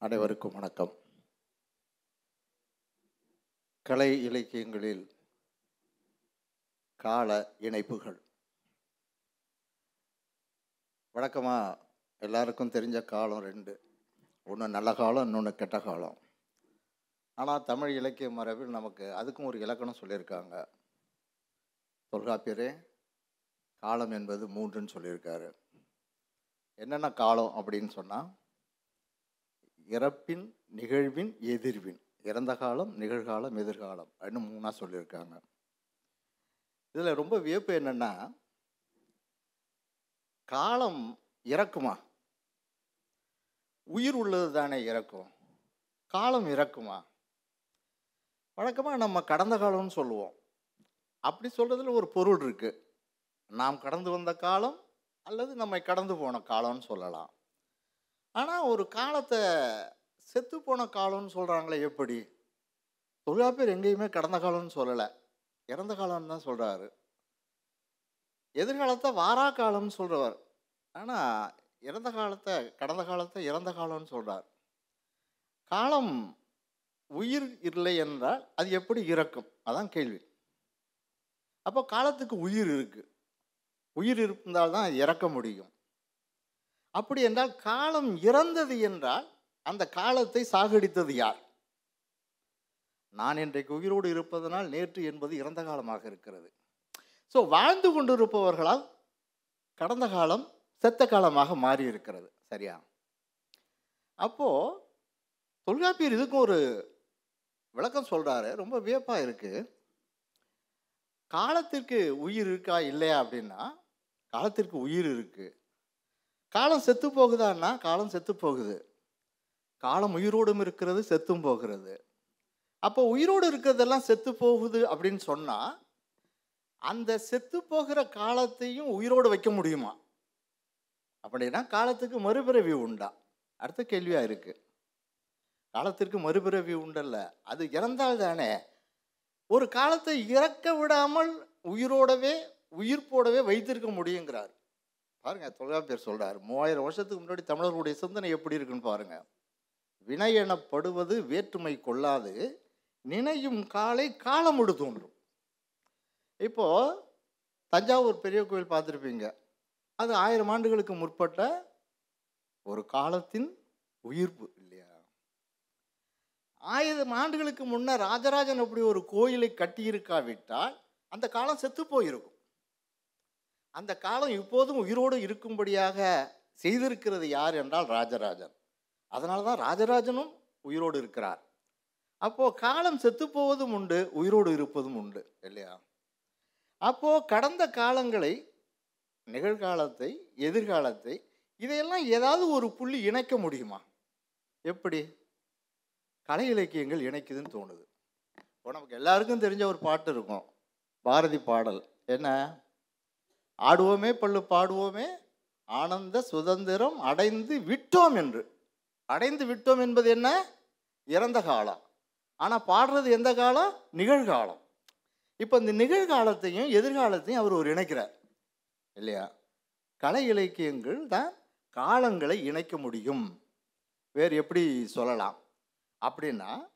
அனைவருக்கும் வணக்கம். கலை இலக்கியங்களில் கால இணைப்புகள். வழக்கமாக எல்லாருக்கும் தெரிஞ்ச காலம் ரெண்டு. ஒன்று நல்ல காலம் இன்னொன்று கெட்ட காலம். ஆனால் தமிழ் இலக்கிய மரபில் நமக்கு அதுக்கும் ஒரு இலக்கணம் சொல்லியிருக்காங்க. தொல்காப்பியரே காலம் என்பது மூன்றுன்னு சொல்லியிருக்காரு. என்னென்ன காலம் அப்படின்னு சொன்னால் இறப்பின் நிகழ்வின் எதிர்வின். இறந்த காலம் நிகழ்காலம் எதிர்காலம் அப்படின்னு மூணாக சொல்லியிருக்காங்க. இதில் ரொம்ப வியப்பு என்னென்னா காலம் இறக்குமா? உயிர் உள்ளது தானே இறக்கும். காலம் இறக்குமா? வழக்கமாக நம்ம கடந்த காலம்னு சொல்லுவோம். அப்படி சொல்கிறதுல ஒரு பொருள் இருக்குது நாம் கடந்து வந்த காலம் அல்லது நம்மை கடந்து போன காலம்னு சொல்லலாம். ஆனால் ஒரு காலத்தை செத்து போன காலம்னு சொல்கிறாங்களே எப்படி? தொல்காப்பியர் எங்கேயுமே கடந்த காலம்னு சொல்லலை. இறந்த காலம்னு தான் சொல்கிறாரு எதிர்காலத்தை வாரா காலம்னு சொல்கிறவர் ஆனால் இறந்த காலத்தை கடந்த காலத்தை இறந்த காலம்னு சொல்கிறார் காலம் உயிர் இல்லை என்றால் அது எப்படி இறக்கும்? அதான் கேள்வி. அப்போ காலத்துக்கு உயிர் இருக்குது உயிர் இருந்தால் தான் இறக்க முடியும். அப்படி என்றால் காலம் இறந்தது என்றால் அந்த காலத்தை சாகடித்தது யார்? நான் இன்றைக்கு உயிரோடு இருப்பதனால் நேற்று என்பது இறந்த காலமாக இருக்கிறது. ஸோ வாழ்ந்து கொண்டிருப்பவர்களால் கடந்த காலம் செத்த காலமாக மாறி இருக்கிறது சரியா? அப்போது தொல்காப்பியர் இதுக்கும் ஒரு விளக்கம் சொல்கிறாரு ரொம்ப வியப்பாக இருக்குது காலத்திற்கு உயிர் இருக்கா இல்லையா அப்படின்னா காலத்திற்கு உயிர் இருக்குது காலம் செத்து போகுதான்னா காலம் செத்து போகுது. காலம் உயிரோடும் இருக்கிறது செத்தும் போகிறது. அப்போ உயிரோடு இருக்கிறதெல்லாம் செத்து போகுது அப்படின்னு சொன்னால் அந்த செத்து போகிற காலத்தையும் உயிரோடு வைக்க முடியுமா? அப்படின்னா காலத்துக்கு மறுபிறவி உண்டா? அடுத்த கேள்வியாக இருக்குது காலத்திற்கு மறுபிறவி உண்டல்ல. அது இறந்தால் தானே ஒரு காலத்தை இறக்க விடாமல் உயிரோடவே உயிர்ப்போடவே வைத்திருக்க முடியுங்கிறார். பாருங்க தொல்காப்பியர் சொல்கிறார் மூவாயிரம் வருஷத்துக்கு முன்னாடி தமிழர்களுடைய சிந்தனை எப்படி இருக்குன்னு பாருங்கள் வினை எனப்படுவது வேற்றுமை கொள்ளாது நினையும் காலை காலமுடு தோன்றும். இப்போ தஞ்சாவூர் பெரிய கோயில் பார்த்துருப்பீங்க. அது ஆயிரம் ஆண்டுகளுக்கு முற்பட்ட ஒரு காலத்தின் உயிர்ப்பு இல்லையா? ஆயிரம் ஆண்டுகளுக்கு முன்னே ராஜராஜன் அப்படி ஒரு கோயிலை கட்டியிருக்காவிட்டால் அந்த காலம் செத்து போயிருக்கும். அந்த காலம் இப்போதும் உயிரோடு இருக்கும்படியாக செய்திருக்கிறது யார் என்றால் ராஜராஜன். அதனால தான் ராஜராஜனும் உயிரோடு இருக்கிறார். அப்போ காலம் செத்துப்போவதும் உண்டு உயிரோடு இருப்பதும் உண்டு இல்லையா? அப்போது கடந்த காலங்களை நிகழ்காலத்தை எதிர்காலத்தை இதையெல்லாம் ஏதாவது ஒரு புள்ளி இணைக்க முடியுமா? எப்படி? கலை இலக்கியங்கள் இணைக்குதுன்னு தோணுது. இப்போ நமக்கு எல்லாருக்கும் தெரிஞ்ச ஒரு பாட்டு இருக்கும் பாரதி பாடல். என்ன? ஆடுவோமே பள்ளு பாடுவோமே. ஆனந்த சுதந்திரம் அடைந்து விட்டோம் என்று. அடைந்து விட்டோம் என்பது என்ன? இறந்த காலம். ஆனால் பாடுறது எந்த காலம்? நிகழ்காலம். இப்போ இந்த நிகழ்காலத்தையும் எதிர்காலத்தையும் அவர் ஒரு இணைக்கிறார். இல்லையா? கலை இலக்கியங்கள் தான் காலங்களை இணைக்க முடியும். வேறு எப்படி சொல்லலாம்? அப்படின்னா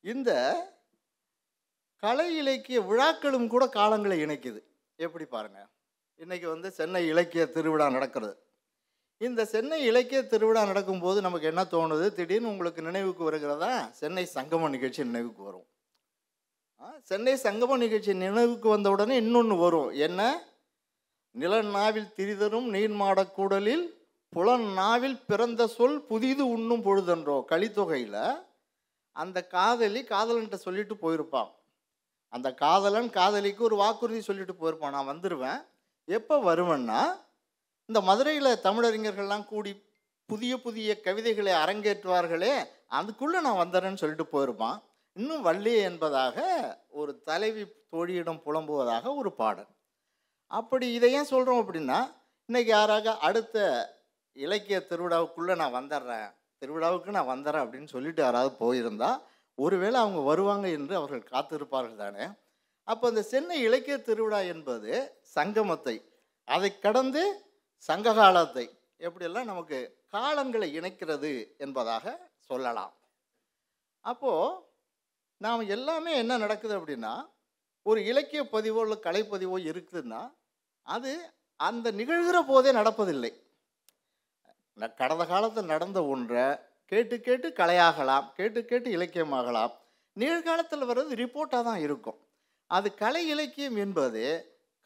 இந்த கலை இலக்கிய விழாக்களும் கூட காலங்களை இணைக்குது. எப்படி பாருங்கள் இன்றைக்கி வந்து சென்னை இலக்கிய திருவிழா நடக்கிறது. இந்த சென்னை இலக்கிய திருவிழா நடக்கும்போது நமக்கு என்ன தோணுது? திடீர்னு உங்களுக்கு நினைவுக்கு வருகிறதா? சென்னை சங்கம நிகழ்ச்சி நினைவுக்கு வரும். சென்னை சங்கம நிகழ்ச்சி நினைவுக்கு வந்த உடனே இன்னொன்று வரும். என்ன? நிலநாவில் திரிதரும் நீர்மாடக்கூடலில் புலன் நாவில் பிறந்த சொல் புதிது உண்ணும் பொழுதன்றோ? கலித்தொகையில் அந்த காதலி காதலன்ட்ட சொல்லிட்டு போயிருப்பான். அந்த காதலன் காதலிக்கு ஒரு வாக்குறுதி சொல்லிட்டு போயிருப்பான். நான் வந்துடுவேன் எப்போ வருவேன்னா இந்த மதுரையில் தமிழறிஞர்கள்லாம் கூடி புதிய புதிய கவிதைகளை அரங்கேற்றுவார்களே அதுக்குள்ளே நான் வந்துடுறேன்னு சொல்லிட்டு போயிருப்பான். இன்னும் வள்ளி என்பதாக ஒரு தலைவி தோழியிடம் புலம்புவதாக ஒரு பாடல். அப்படி இதை ஏன் சொல்கிறோம் அப்படின்னா இன்றைக்கி யாராக அடுத்த இலக்கிய திருவிழாவுக்குள்ளே நான் வந்துடுறேன் திருவிழாவுக்கு நான் வந்துடுறேன் அப்படின்னு சொல்லிட்டு யாராவது போயிருந்தா ஒருவேளை அவங்க வருவாங்க என்று அவர்கள் காத்திருப்பார்கள் தானே. அப்போ இந்த சென்னை இலக்கிய திருவிழா என்பது சங்கமத்தை. அதை கடந்து சங்ககாலத்தை. எப்படியெல்லாம் நமக்கு காலங்களை இணைக்கிறது என்பதாக சொல்லலாம். அப்போது நாம் எல்லாமே என்ன நடக்குது அப்படின்னா ஒரு இலக்கிய பதிவோ இல்லை கலைப்பதிவோ இருக்குதுன்னா அது அந்த நிகழ்கிற போதே நடப்பதில்லை. கடந்த காலத்தில் நடந்த ஒன்றை கேட்டு கேட்டு கலையாகலாம் கேட்டு கேட்டு இலக்கியமாகலாம். நிகழ்காலத்தில் வர்றது ரிப்போர்ட்டாக தான் இருக்கும். அது கலை இலக்கியம் என்பது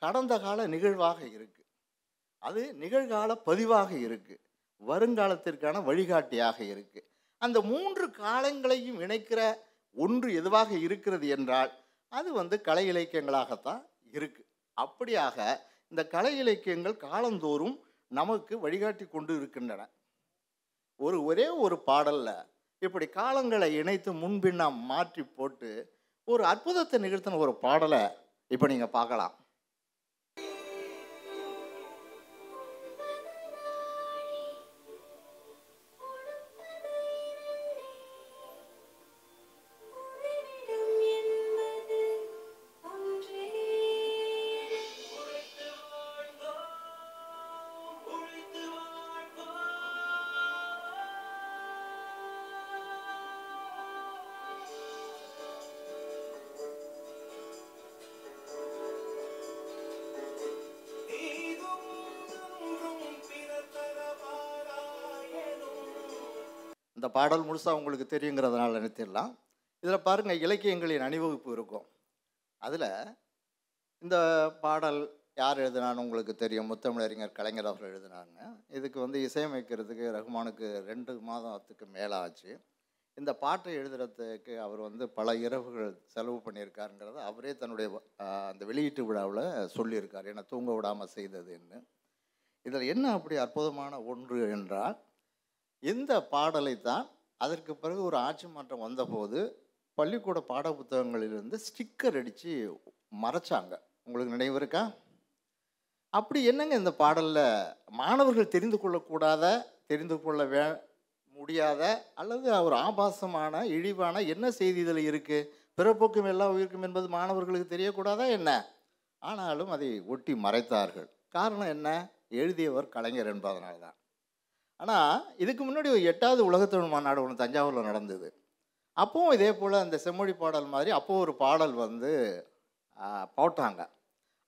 கடந்த கால நிகழ்வாக இருக்குது அது நிகழ்கால பதிவாக இருக்குது வருங்காலத்திற்கான வழிகாட்டியாக இருக்குது அந்த மூன்று காலங்களையும் இணைக்கிற ஒன்று எதுவாக இருக்கிறது என்றால் அது வந்து கலை இலக்கியங்களாகத்தான் இருக்குது அப்படியாக இந்த கலை இலக்கியங்கள் காலந்தோறும் நமக்கு வழிகாட்டி கொண்டு இருக்கின்றன. ஒரு ஒரே ஒரு பாடலில் இப்படி காலங்களை இணைத்து முன்பின்னா மாற்றி போட்டு ஒரு அற்புதத்தை நிகழ்த்தின ஒரு பாடலை இப்போ நீங்கள் பார்க்கலாம். இந்த பாடல் முழுசாக உங்களுக்கு தெரியுங்கிறதுனால நிறுத்திடலாம். இதில் பாருங்கள் இலக்கியங்களின் அணிவகுப்பு இருக்கும். அதில் இந்த பாடல் யார் எழுதினான்னு உங்களுக்கு தெரியும். முத்தமிழறிஞர் கலைஞர் அவர்கள் எழுதினாங்க. இதுக்கு வந்து இசையமைக்கிறதுக்கு ரகுமானுக்கு ரெண்டு மாதத்துக்கு மேலே ஆச்சு இந்த பாட்டை எழுதுறதுக்கு அவர் வந்து பல இரவுகள் செலவு பண்ணியிருக்காருங்கிறத அவரே தன்னுடைய அந்த வெளியீட்டு விழாவில் சொல்லியிருக்கார். என்னை தூங்க விடாமல் செய்ததுன்னு இதில் என்ன அப்படி அற்புதமான ஒன்று என்றால் இந்த பாடலை தான் அதற்கு பிறகு ஒரு ஆட்சி மாற்றம் வந்தபோது பள்ளிக்கூட பாட புத்தகங்களிலிருந்து ஸ்டிக்கர் அடித்து மறைச்சாங்க. உங்களுக்கு நினைவு இருக்கா? அப்படி என்னங்க இந்த பாடலில் மாணவர்கள் தெரிந்து கொள்ளக்கூடாத தெரிந்து கொள்ள வே முடியாத அல்லது ஒரு ஆபாசமான இழிவான என்ன செய்தி இதில் இருக்குது பிறப்போக்கும் எல்லா உயிருக்கும் என்பது மாணவர்களுக்கு தெரியக்கூடாதா என்ன? ஆனாலும் அதை ஒட்டி மறைத்தார்கள். காரணம் என்ன? எழுதியவர் கலைஞர் என்பதனால்தான். ஆனால் இதுக்கு முன்னாடி ஒரு எட்டாவது உலகத்தமிழ் மாநாடு ஒன்று தஞ்சாவூரில் நடந்தது. அப்போவும் இதே போல் அந்த செம்மொழி பாடல் மாதிரி அப்போது ஒரு பாடல் வந்து போட்டாங்க.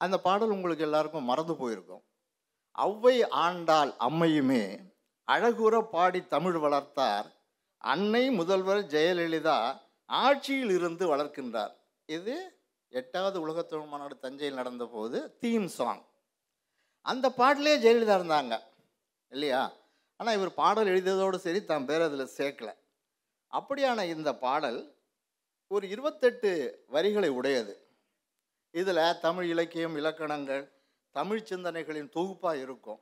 அந்த பாடல் உங்களுக்கு எல்லாருக்கும் மறந்து போயிருக்கும். ஒளவை ஆண்டாள் அம்மையுமே அழகுற பாடி தமிழ் வளர்த்தார். அன்னை முதல்வர் ஜெயலலிதா ஆட்சியில் இருந்து வளர்க்கின்றார். இது எட்டாவது உலகத்தமிழ் மாநாடு தஞ்சையில் நடந்தபோது தீம் சாங் அந்த பாட்டிலே ஜெயலலிதா இருந்தாங்க. இல்லையா? ஆனால் இவர் பாடல் எழுதியதோடு சரி தான் பேர் அதில் சேர்க்கல. அப்படியான இந்த பாடல் ஒரு இருபத்தெட்டு வரிகளை உடையது. இதில் தமிழ் இலக்கியம் இலக்கணங்கள் தமிழ் சிந்தனைகளின் தொகுப்பாக இருக்கும்.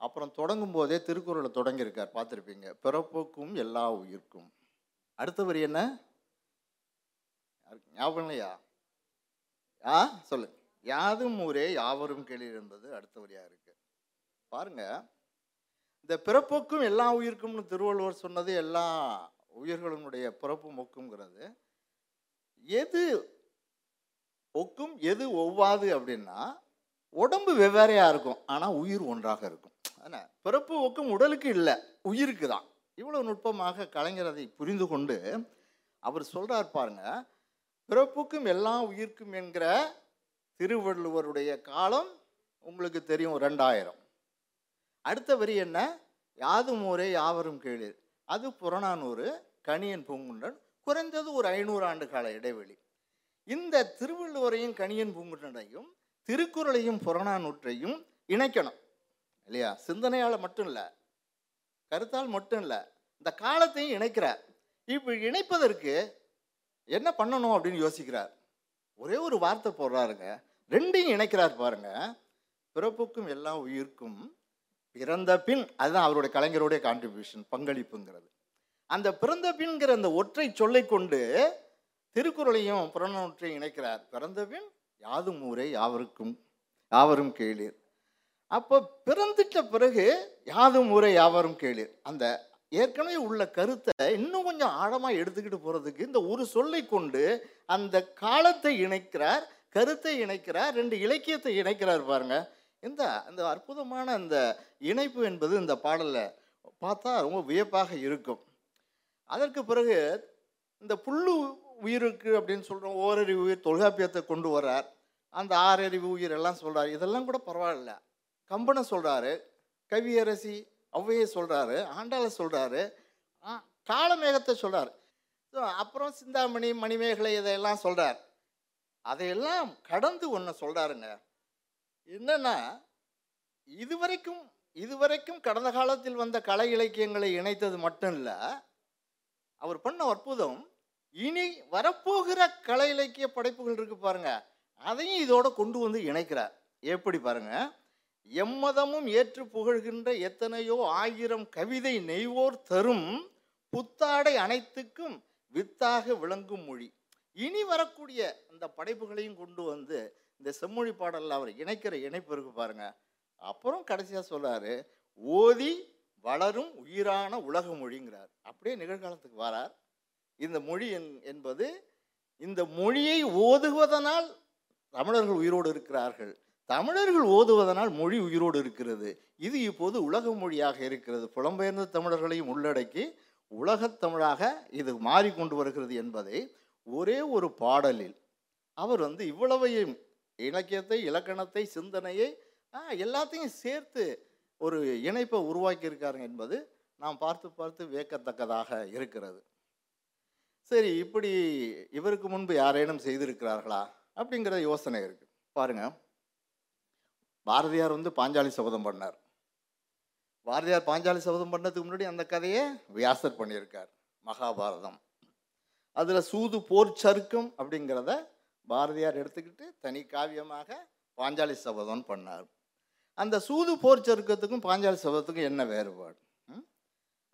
அப்புறம் தொடங்கும் போதே திருக்குறளை தொடங்கியிருக்கார். பார்த்துருப்பீங்க. பிறப்புக்கும் எல்லா உயிர்க்கும். அடுத்த வரி என்ன? ஞாபகம் இல்லையா? ஆ சொல்லு. யாதும் ஊரே யாவரும் கேள்வி என்பது அடுத்த வரியாக இருக்குது பாருங்கள் இந்த பிறப்புக்கும் எல்லா உயிருக்கும்னு திருவள்ளுவர் சொன்னது எல்லா உயிர்களுடைய பிறப்பு மொக்குங்கிறது எது ஒக்கும் எது ஒவ்வாது அப்படின்னா உடம்பு வெவ்வேறையாக இருக்கும். ஆனால் உயிர் ஒன்றாக இருக்கும். ஆனால் பிறப்பு ஒக்கும் உடலுக்கு இல்லை உயிருக்கு தான். இவ்வளோ நுட்பமாக கலைஞர் அதை புரிந்து கொண்டு அவர் சொல்கிறார் பாருங்க பிறப்புக்கும் எல்லா உயிர்க்கும் என்கிற திருவள்ளுவருடைய காலம் உங்களுக்கு தெரியும் ரெண்டாயிரம். அடுத்த வரி என்ன? யாதும் ஊரே யாவரும் கேளீர். அது புறநானூறு கணியன் பூங்குன்றன். குறைந்தது ஒரு ஐநூறு ஆண்டு கால இடைவெளி. இந்த திருவள்ளுவரையும் கணியன் பூங்குன்றனையும் திருக்குறளையும் புறநானூற்றையும் இணைக்கணும். இல்லையா? சிந்தனையால் மட்டும் இல்லை. கருத்தால் மட்டும் இல்லை. இந்த காலத்தையும் இணைக்கிறார். இப்போ இணைப்பதற்கு என்ன பண்ணணும் அப்படின்னு யோசிக்கிறார். ஒரே ஒரு வார்த்தை போடுறாருங்க. ரெண்டையும் இணைக்கிறார் பாருங்க. பிறப்புக்கும் எல்லா உயிருக்கும் பிறந்த பின் அதுதான் அவருடைய கலைஞருடைய கான்ட்ரிபியூஷன் பங்களிப்புங்கிறது. அந்த பிறந்த பின்கிற அந்த ஒற்றை சொல்லை கொண்டு திருக்குறளையும் புறநூற்றையும் இணைக்கிறார். பிறந்த பின் யாதும் ஊரே யாவருக்கும் யாவரும் கேளீர். அப்போ பிறந்துட்ட பிறகு யாதும் ஊரே யாவரும் கேளீர். அந்த ஏற்கனவே உள்ள கருத்தை இன்னும் கொஞ்சம் ஆழமாக எடுத்துக்கிட்டு போகிறதுக்கு இந்த ஒரு சொல்லை கொண்டு அந்த காலத்தை இணைக்கிறார் கருத்தை இணைக்கிறார் ரெண்டு இலக்கியத்தை இணைக்கிறார் பாருங்கள் இந்த அந்த அற்புதமான அந்த இணைப்பு என்பது இந்த பாடலில் பார்த்தா ரொம்ப வியப்பாக இருக்கும். அதற்கு பிறகு இந்த புல்லு உயிருக்கு அப்படின்னு சொல்கிறோம் ஓரறிவு உயிர் தொல்காப்பியத்தை கொண்டு வர்றார். அந்த ஆறறிவு உயிர் எல்லாம் சொல்கிறார் இதெல்லாம் கூட பரவாயில்ல. கம்பனை சொல்கிறாரு கவியரசி ஔவையை சொல்கிறாரு ஆண்டாளை சொல்கிறாரு காலமேகத்தை சொல்கிறார் அப்புறம் சிந்தாமணி மணிமேகலை இதையெல்லாம் சொல்கிறார் அதையெல்லாம் கடந்து ஒன்று சொல்கிறாருங்க என்னன்னா இதுவரைக்கும் இதுவரைக்கும் கடந்த காலத்தில் வந்த கலை இலக்கியங்களை இணைத்தது மட்டும் இல்லை அவர் பண்ண அற்புதம் இனி வரப்போகிற கலை இலக்கிய படைப்புகள் இருக்குது பாருங்க அதையும் இதோட கொண்டு வந்து இணைக்கிறார். எப்படி பாருங்க எம்மதமும் ஏற்று புகழ்கின்ற எத்தனையோ ஆயிரம் கவிதை நெய்வோர் தரும் புத்தாடை அனைத்துக்கும் வித்தாக விளங்கும் மொழி. இனி வரக்கூடிய அந்த படைப்புகளையும் கொண்டு வந்து இந்த செம்மொழி பாடலில் அவர் இணைக்கிற இணைப்பு இருக்கு பாருங்க. அப்புறம் கடைசியாக சொல்கிறாரு ஓதி வளரும் உயிரான உலக மொழிங்கிறார். அப்படியே நிகழ்காலத்துக்கு வரார். இந்த மொழி என்- என்பது இந்த மொழியை ஓதுவதனால் தமிழர்கள் உயிரோடு இருக்கிறார்கள். தமிழர்கள் ஓதுவதனால் மொழி உயிரோடு இருக்கிறது. இது இப்போது உலக மொழியாக இருக்கிறது. புலம்பெயர்ந்த தமிழர்களையும் உள்ளடக்கி உலகத் தமிழாக இது மாறிக்கொண்டு வருகிறது என்பதை ஒரே ஒரு பாடலில் அவர் வந்து இவ்வளவையும் இலக்கியத்தை இலக்கணத்தை சிந்தனையை எல்லாத்தையும் சேர்த்து ஒரு இணைப்பை உருவாக்கியிருக்காருங்க என்பது நாம் பார்த்து பார்த்து வியக்கத்தக்கதாக இருக்கிறது. சரி இப்படி இவருக்கு முன்பு யாரேனும் செய்திருக்கிறார்களா? அப்படிங்கிற யோசனை இருக்குது பாருங்க. பாரதியார் வந்து பாஞ்சாலி சபதம் பண்ணார். பாரதியார் பாஞ்சாலி சபதம் பண்ணதுக்கு முன்னாடி அந்த கதையை வியாசர் பண்ணியிருக்கார். மகாபாரதம். அதில் சூது போர் சருக்கம் அப்படிங்கிறத பாரதியார் எடுத்துக்கிட்டு தனி காவியமாக பாஞ்சாலி சபதம் பண்ணார். அந்த சூது போர் சருக்கத்துக்கும் பாஞ்சாலி சபதத்துக்கும் என்ன வேறுபாடு?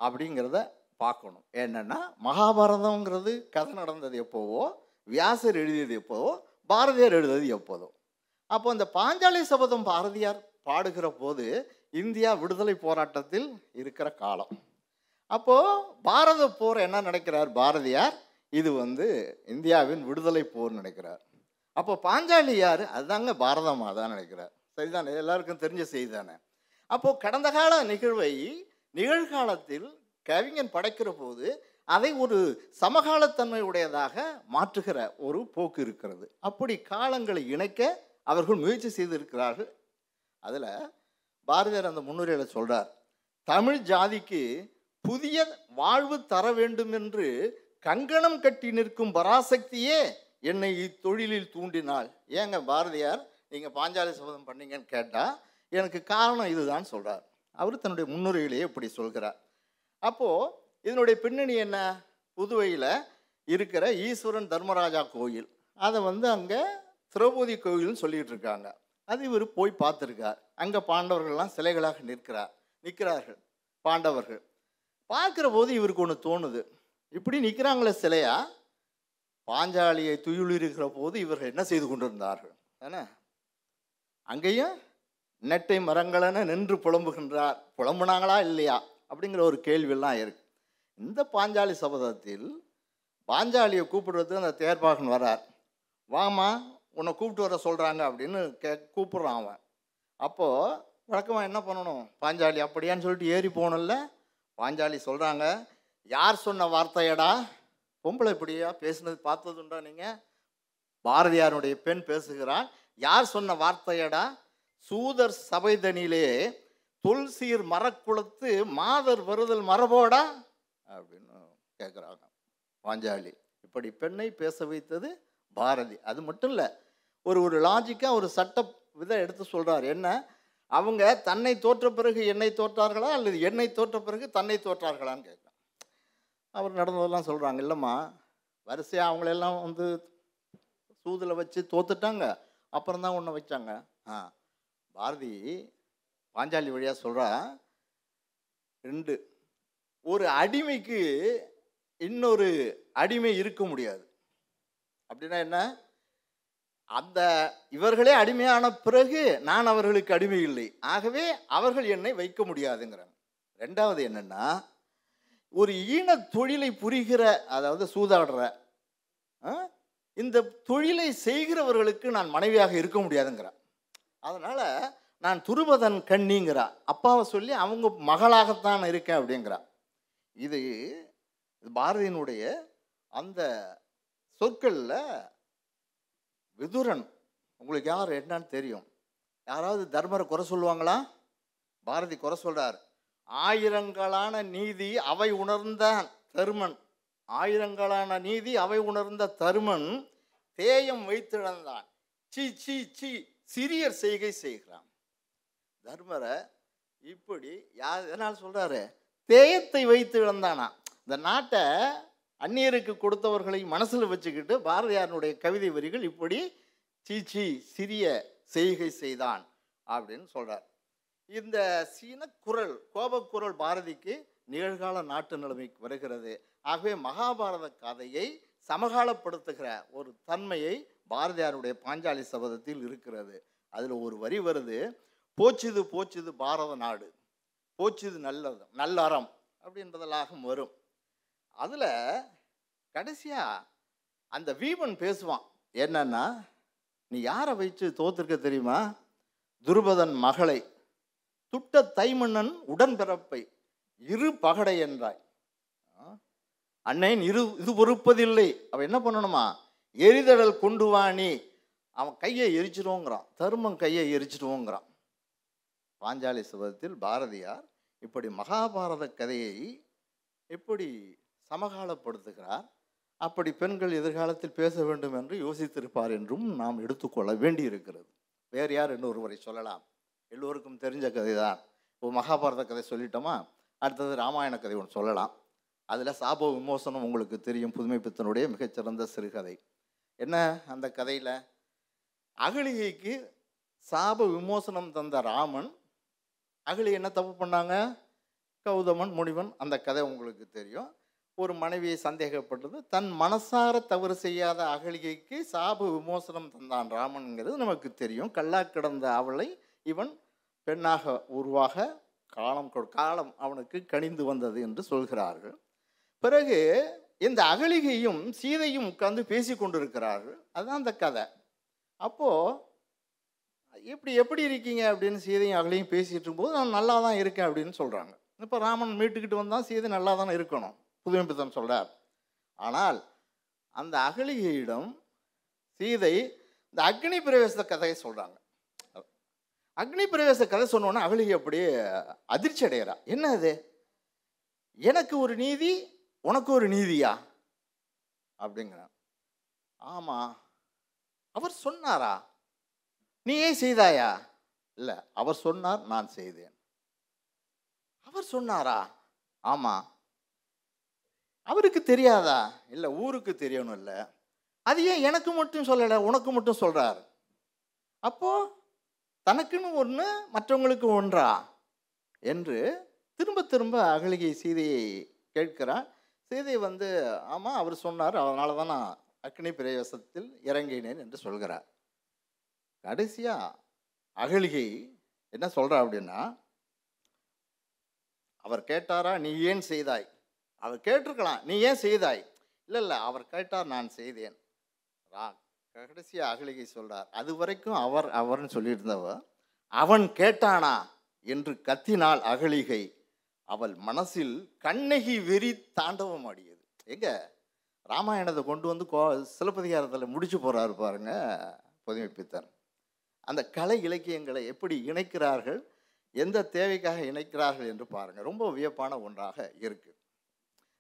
அப்படிங்கிறத பார்க்கணும். என்னென்னா மகாபாரதங்கிறது கதை நடந்தது எப்போவோ வியாசர் எழுதியது எப்போவோ பாரதியார் எழுதியது எப்போதோ. அப்போ அந்த பாஞ்சாலி சபதம் பாரதியார் பாடுகிற போது இந்தியா விடுதலை போராட்டத்தில் இருக்கிற காலம். அப்போது பாரத போர் என்ன நினைக்கிறார் பாரதியார்? இது வந்து இந்தியாவின் விடுதலை போர் நினைக்கிறார். அப்போ பாஞ்சாலி யார்? அதுதாங்க பாரத தான் நினைக்கிறார். சரிதானே? எல்லாருக்கும் தெரிஞ்ச செய்தி தானே அப்போது கடந்த கால நிகழ்வை நிகழ்காலத்தில் கவிஞன் படைக்கிற போது அதை ஒரு சமகாலத்தன்மை உடையதாக மாற்றுகிற ஒரு போக்கு இருக்கிறது. அப்படி காலங்களை இணைக்க அவர்கள் முயற்சி செய்திருக்கிறார்கள். அதில் பாரதியார் அந்த முன்னுரையில் சொல்கிறார் தமிழ் ஜாதிக்கு புதிய வாழ்வு தர வேண்டும் என்று கங்கணம் கட்டி நிற்கும் பராசக்தியே என்னை இத்தொழிலில் தூண்டினாள். ஏங்க பாரதியார் நீங்கள் பாஞ்சாலி சபதம் பண்ணீங்கன்னு கேட்டால் எனக்கு காரணம் இதுதான் சொல்கிறார் அவர் தன்னுடைய முன்னுரையிலேயே இப்படி சொல்கிறார். அப்போது இதனுடைய பின்னணி என்ன? புதுவையில் இருக்கிற ஈஸ்வரன் தர்மராஜா கோயில். அதை வந்து அங்கே திரௌபதி கோயில்னு சொல்லிகிட்டு இருக்காங்க. அது இவர் போய் பார்த்துருக்கார். அங்கே பாண்டவர்கள்லாம் சிலைகளாக நிற்கிறார். நிற்கிறார்கள் பாண்டவர்கள். பார்க்குற போது இவருக்கு ஒன்று தோணுது. இப்படி நிற்கிறாங்களே சிலையா? பாஞ்சாலியை துயிலுறுகிற போது இவர்கள் என்ன செய்து கொண்டிருந்தார்கள்? என்ன? அங்கேயும் நெட்டை மரங்களென நின்று புலம்புகின்றார். புலம்புனாங்களா இல்லையா? அப்படிங்கிற ஒரு கேள்வியெல்லாம் இருக்கு. இந்த பாஞ்சாலி சபதத்தில் பாஞ்சாலியை கூப்பிடுறதுக்கு அந்த தேர்பாகன் வரார். வாமா உன்னை கூப்பிட்டு வர சொல்கிறாங்க அப்படின்னு கே கூப்பிட்றான் அவன். அப்போது வழக்கமாக என்ன பண்ணணும்? பாஞ்சாலி அப்படியான்னு சொல்லிட்டு ஏறி போகணும்ல. பாஞ்சாலி சொல்கிறாங்க யார் சொன்ன வார்த்தையடா? பொம்பளை இப்படியா? பேசுனது பார்த்ததுண்டா நீங்கள் பாரதியாருடைய பெண் பேசுகிறாள். யார் சொன்ன வார்த்தையடா? சூதர் சபைதனிலே தொல்சீர் மரக்குளத்து மாதர் வருதல் மரபோடா? அப்படின்னு கேட்குறாங்க பாஞ்சாலி இப்படி பெண்ணை பேச வைத்தது பாரதி. அது மட்டும் இல்லை ஒரு ஒரு லாஜிக்காக ஒரு சட்ட விதை எடுத்து சொல்கிறார் என்ன? அவங்க தன்னை தோற்ற பிறகு என்னை தோற்றார்களா? அல்லது என்னை தோற்ற பிறகு தன்னை தோற்றார்களான்னு கேட்குறாங்க அவர் நடந்ததெல்லாம் சொல்கிறாங்க இல்லைம்மா வரிசையாக அவங்களெல்லாம் வந்து சூதில் வச்சு தோத்துட்டாங்க. அப்புறம் தான் ஒன்று வச்சாங்க. ஆ பாரதி பாஞ்சாலி வழியாக சொல்கிறா ரெண்டு ஒரு அடிமைக்கு இன்னொரு அடிமை இருக்க முடியாது. அப்படின்னா என்ன? அந்த இவர்களே அடிமையான பிறகு நான் அவர்களுக்கு அடிமை இல்லை. ஆகவே அவர்கள் என்னை வைக்க முடியாதுங்கிறாங்க. ரெண்டாவது என்னென்னா ஒரு ஈன தொழிலை புரிகிற அதாவது சூதாடுற இந்த தொழிலை செய்கிறவர்களுக்கு நான் மனைவியாக இருக்க முடியாதுங்கிறான் அதனால் நான் துருபதன் கண்ணிங்கிறா அப்பாவை சொல்லி அவங்க மகளாகத்தான் இருக்கேன் அப்படிங்கிறா. இது பாரதியினுடைய அந்த சொற்களில் விதுரன் உங்களுக்கு யார் என்னன்னு தெரியும். யாராவது தர்மரை குறை சொல்லுவாங்களா? பாரதி குறை சொல்கிறார் ஆயிரங்களான நீதி அவை உணர்ந்த தருமன். ஆயிரங்களான நீதி அவை உணர்ந்த தருமன் தேயம் வைத்திழந்தான். சி சி சி சிறியர் செய்கை செய்கிறான். தர்மரை இப்படி யார் எதனால் சொல்கிறாரு தேயத்தை வைத்து இழந்தானா இந்த நாட்டை அந்நியருக்கு கொடுத்தவர்களை மனசில் வச்சுக்கிட்டு பாரதியாரனுடைய கவிதை வரிகள் இப்படி சீச்சி சிறிய செய்கை செய்தான் அப்படின்னு சொல்கிறார் இந்த சீன குரல் கோபக்குரல் பாரதிக்கு நிகழ்கால நாட்டு நிலைமைக்கு வருகிறது. ஆகவே மகாபாரத கதையை சமகாலப்படுத்துகிற ஒரு தன்மையை பாரதியாருடைய பாஞ்சாலி சபதத்தில் இருக்கிறது. அதில் ஒரு வரி வருது போச்சுது போச்சுது பாரத நாடு போச்சுது நல்லது நல்லறம் அப்படின்றதெல்லாம் வரும். அதில் கடைசியாக அந்த வீமன் பேசுவான் என்னன்னா நீ யாரை வச்சு தோத்துருக்க தெரியுமா? துருபதன் மகளை துட்ட தைமன்னன் உடன்பிறப்பை இரு பகடை என்றாய். ஆ? அண்ணன் இரு இது பொறுப்பதில்லை. அவன் என்ன பண்ணணுமா? எரிதடல் கொண்டு வாணி அவன் கையை எரிச்சிடுவோங்கிறான். தருமம் கையை எரிச்சிடுவோங்கிறான். பாஞ்சாலி சிவத்தில் பாரதியார் இப்படி மகாபாரத கதையை எப்படி சமகாலப்படுத்துகிறார்? அப்படி பெண்கள் எதிர்காலத்தில் பேச வேண்டும் என்று யோசித்திருப்பார் என்றும் நாம் எடுத்துக்கொள்ள வேண்டியிருக்கிறது. வேறு யார் இன்னொருவரை சொல்லலாம். எல்லோருக்கும் தெரிஞ்ச கதை தான் இப்போ மகாபாரத கதை சொல்லிட்டோமா? அடுத்தது ராமாயண கதை ஒன்று சொல்லலாம். அதில் சாப விமோசனம் உங்களுக்கு தெரியும் புதுமை பித்தனுடைய மிகச்சிறந்த சிறுகதை. என்ன அந்த கதையில்? அகலிகைக்கு சாப விமோசனம் தந்த ராமன் அகலி என்ன தப்பு பண்ணாங்க? கௌதமன் முனிவன் அந்த கதை உங்களுக்கு தெரியும். ஒரு மனைவியை சந்தேகப்பட்டது தன் மனசார தவறு செய்யாத அகலிகைக்கு சாப விமோசனம் தந்தான் ராமன்ங்கிறது நமக்கு தெரியும். கல்லா கிடந்த அவளை இவன் பெண்ணாக உருவாக காலம் காலம் அவனுக்கு கணிந்து வந்தது என்று சொல்கிறார்கள். பிறகு இந்த அகலிகையும் சீதையும் உட்கார்ந்து பேசி கொண்டிருக்கிறார்கள். அதுதான் அந்த கதை. அப்போது எப்படி எப்படி இருக்கீங்க? அப்படின்னு சீதையும் அகலையும் பேசிகிட்டு இருக்கும்போது நான் நல்லா தான் இருக்கேன் அப்படின்னு சொல்கிறாங்க இப்போ ராமன் மீட்டுக்கிட்டு வந்தால் சீதை நல்லா தானே இருக்கணும் புதுமைப்பித்தன் சொல்கிறார் ஆனால் அந்த அகலிகையிடம் சீதை இந்த அக்னி பிரவேச கதையை சொல்கிறாங்க அக்னி பிரவேச கதை சொன்னோன்னா அவளுக்கு அப்படியே அதிர்ச்சி அடைகிறா என்ன அது? எனக்கு ஒரு நீதி உனக்கு ஒரு நீதியா? அப்படிங்கிறான். ஆமாம் அவர் சொன்னாரா? நீ ஏன் செய்தாயா? இல்லை அவர் சொன்னார் நான் செய்தேன். அவர் சொன்னாரா? ஆமாம் அவருக்கு தெரியாதா? இல்லை ஊருக்கு தெரியணும் இல்லை. அது ஏன் எனக்கு மட்டும் சொல்லலை உனக்கு மட்டும் சொல்கிறார் அப்போது தனக்குன்னு ஒன்று மற்றவங்களுக்கு ஒன்றா? என்று திரும்ப திரும்ப அகலிகை சீதையை கேட்கிறான் சீதை வந்து ஆமாம் அவர் சொன்னார் அதனால தான் நான் அக்னி பிரவேசத்தில் இறங்கினேன் என்று சொல்கிறார். கடைசியாக அகலிகை என்ன சொல்கிறா அப்படின்னா அவர் கேட்டாரா நீ ஏன் செய்தாய்? அவர் கேட்டிருக்கலாம் நீ ஏன் செய்தாய்? இல்லை இல்லை அவர் கேட்டார் நான் செய்தேன். ரா கடைசி அகலிகை சொல்கிறார் அது வரைக்கும் அவர் அவர்னு சொல்லியிருந்தவ அவன் கேட்டானா? என்று கத்தினாள் அகலிகை அவள் மனசில் கண்ணகி வெறி தாண்டவம் ஆடியது. எங்க? ராமாயணத்தை கொண்டு வந்து கோ சிலப்பதிகாரத்தில் முடிச்சு போகிறாரு பாருங்க புதுமைப்பித்தன் அந்த கலை இலக்கியங்களை எப்படி இணைக்கிறார்கள் எந்த தேவைக்காக இணைக்கிறார்கள் என்று பாருங்கள் ரொம்ப வியப்பான ஒன்றாக இருக்குது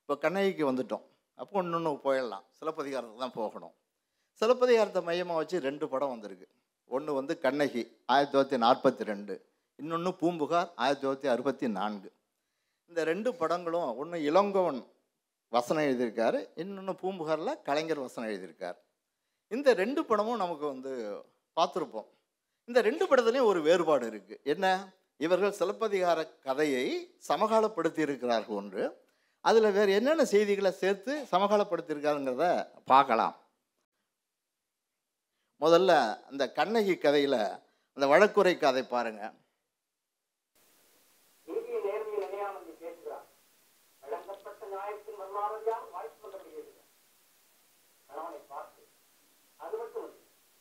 இப்போ கண்ணகிக்கு வந்துட்டோம் அப்போ இன்னொன்று போயிடலாம் சிலப்பதிகாரத்துக்கு தான் போகணும். சிலப்பதிகாரத்தை மையமாக வச்சு ரெண்டு படம் வந்திருக்கு. ஒன்று வந்து கண்ணகி ஆயிரத்தி தொள்ளாயிரத்தி நாற்பத்தி ரெண்டு. இன்னொன்று பூம்புகார் ஆயிரத்தி தொள்ளாயிரத்தி அறுபத்தி நான்கு. இந்த ரெண்டு படங்களும் ஒன்று இளங்கோவன் வசனம் எழுதியிருக்காரு இன்னொன்று பூம்புகாரில் கலைஞர் வசனம் எழுதியிருக்கார். இந்த ரெண்டு படமும் நமக்கு வந்து பார்த்துருப்போம். இந்த ரெண்டு படத்துலையும் ஒரு வேறுபாடு இருக்குது என்ன? இவர்கள் சிலப்பதிகார கதையை சமகாலப்படுத்தி இருக்கிறார்கள் ஒன்று. அதில் வேறு என்னென்ன செய்திகளை சேர்த்து சமகாலப்படுத்தியிருக்காருங்கிறத பார்க்கலாம். முதல்ல அந்த கண்ணகி கதையில் அந்த வழக்குரை கதை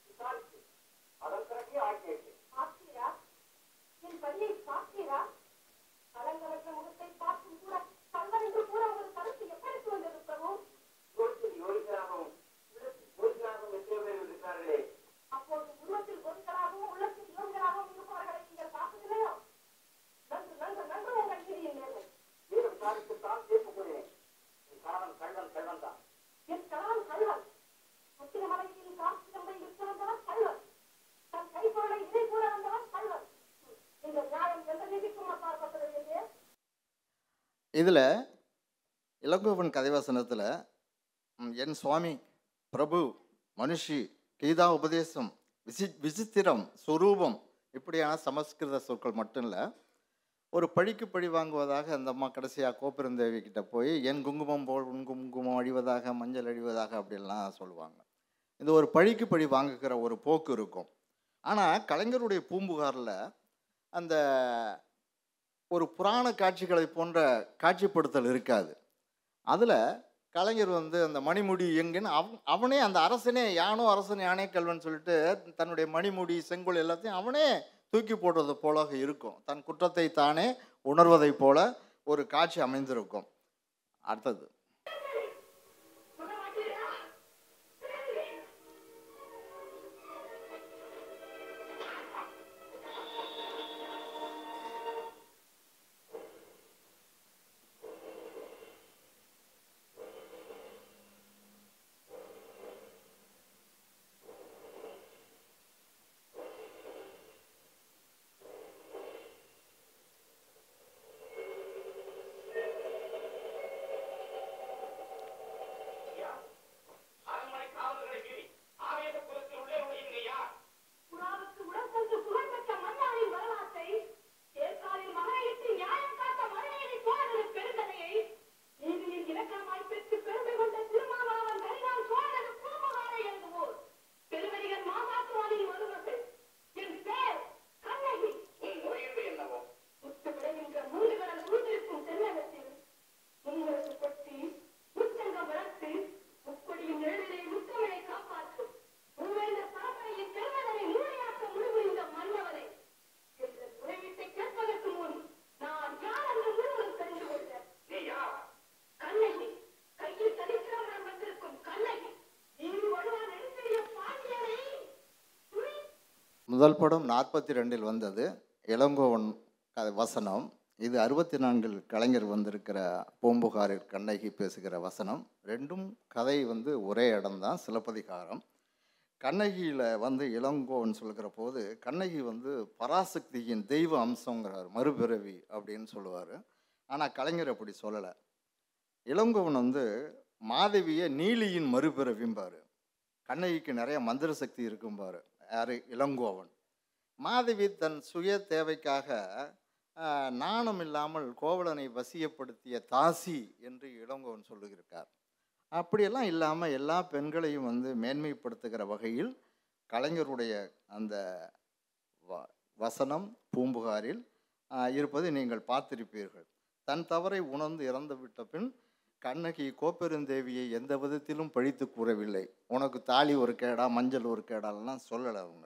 விசாரித்து அதன் பிறகே ஆக்கியது பார்த்தீரா என் பதியை பார்த்தீரா அலங்கலற்ற முகத்தை இதில் இளங்கோவன் கதைவசனத்தில் என் சுவாமி பிரபு மனுஷி கீதா உபதேசம் விசி விசித்திரம் சுரூபம் இப்படியான சமஸ்கிருத சொற்கள் மட்டும் இல்லை ஒரு பழிக்கு பழி வாங்குவதாக அந்த அம்மா கடைசியாக கோபெருந்தேவி கிட்டே போய் என் குங்குமம் போல் உன் குங்குமம் அழிவதாக மஞ்சள் அழிவதாக அப்படின்லாம் சொல்லுவாங்க. இந்த ஒரு பழிக்கு பழி வாங்குகிற ஒரு போக்கு இருக்கும். ஆனால் கலைஞருடைய பூம்புகாரில் அந்த ஒரு புராண காட்சிகளை போன்ற காட்சிப்படுத்தல் இருக்காது. அதில் கலைஞர் வந்து அந்த மணிமுடி எங்கன்னு அவ் அவனே அந்த அரசனே யானோ அரசன் யானே கல்வன் சொல்லிட்டு தன்னுடைய மணிமுடி செங்கோல் எல்லாத்தையும் அவனே தூக்கி போடுறது போல இருக்கும். தன் குற்றத்தை தானே உணர்வதைப் போல ஒரு காட்சி அமைந்திருக்கும். அடுத்தது முதல் படம் நாற்பத்தி ரெண்டில் வந்தது. இளங்கோவன் கதை வசனம். இது அறுபத்தி நான்கில் கலைஞர் வந்திருக்கிற பூம்புகாரில் கண்ணகி பேசுகிற வசனம். ரெண்டும் கதை வந்து ஒரே இடம்தான் சிலப்பதிகாரம். கண்ணகியில் வந்து இளங்கோவன் சொல்கிற போது கண்ணகி வந்து பராசக்தியின் தெய்வ அம்சங்கிறார் மறுபிறவி அப்படின்னு சொல்லுவார். ஆனால் கலைஞர் அப்படி சொல்லலை. இளங்கோவன் வந்து மாதவியை நீலியின் மறுபிறவிம்பார். கண்ணகிக்கு நிறைய மந்திர சக்தி இருக்கும்பாரு. யார்? இளங்கோவன். மாதவி தன் சுய தேவைக்காக நாணம் இல்லாமல் கோவலனை வசியப்படுத்திய தாசி என்று இளங்கோவன் சொல்லுகிறார் அப்படியெல்லாம் இல்லாமல் எல்லா பெண்களையும் வந்து மேன்மைப்படுத்துகிற வகையில் கலைஞருடைய அந்த வ- வசனம் பூம்புகாரில் இருப்பதை நீங்கள் பார்த்திருப்பீர்கள். தன் தவறை உணர்ந்து இறந்து விட்ட பின் கண்ணகி கோப்பெருந்தேவியை எந்த விதத்திலும் பழித்து கூறவில்லை. உனக்கு தாலி ஒரு கேடா மஞ்சள் ஒரு கேடாலாம் சொல்லலை அவங்க.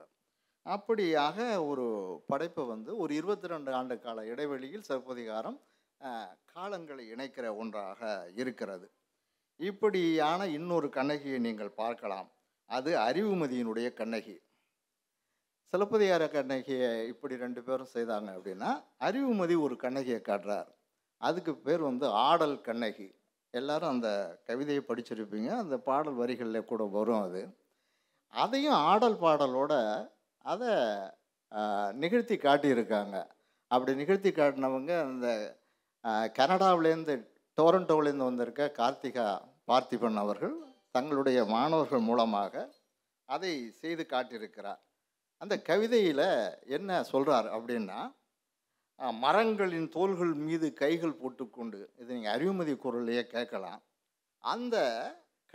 அப்படியாக ஒரு படைப்பை வந்து ஒரு இருபத்தி ரெண்டு ஆண்டு கால இடைவெளியில் சிறப்பதிகாரம் காலங்களை இணைக்கிற ஒன்றாக இருக்கிறது. இப்படியான இன்னொரு கண்ணகியை நீங்கள் பார்க்கலாம். அது அறிவுமதியினுடைய கண்ணகி. சிலப்பதிகார கண்ணகியை இப்படி ரெண்டு பேரும் செய்தாங்க அப்படின்னா அறிவுமதி ஒரு கண்ணகியை காட்டுறார். அதுக்கு பேர் வந்து ஆடல் கண்ணகி. எல்லாரும் அந்த கவிதையை படிச்சிருப்பீங்க. அந்த பாடல் வரிகளில் கூட வரும் அது. அதையும் ஆடல் பாடலோட அதை நிகழ்த்தி காட்டியிருக்காங்க. அப்படி நிகழ்த்தி காட்டினவங்க அந்த கனடாவிலேருந்து டோரண்டோவிலேருந்து வந்திருக்க கார்த்திகா பார்த்திபன் அவர்கள் தங்களுடைய மாணவர்கள் மூலமாக அதை செய்து காட்டியிருக்கிறார். அந்த கவிதையில் என்ன சொல்கிறார் அப்படின்னா மரங்களின் தோள்கள் மீது கைகள் போட்டுக்கொண்டு இதை நீங்கள் அறிவுமதி குரல்லையே கேட்கலாம். அந்த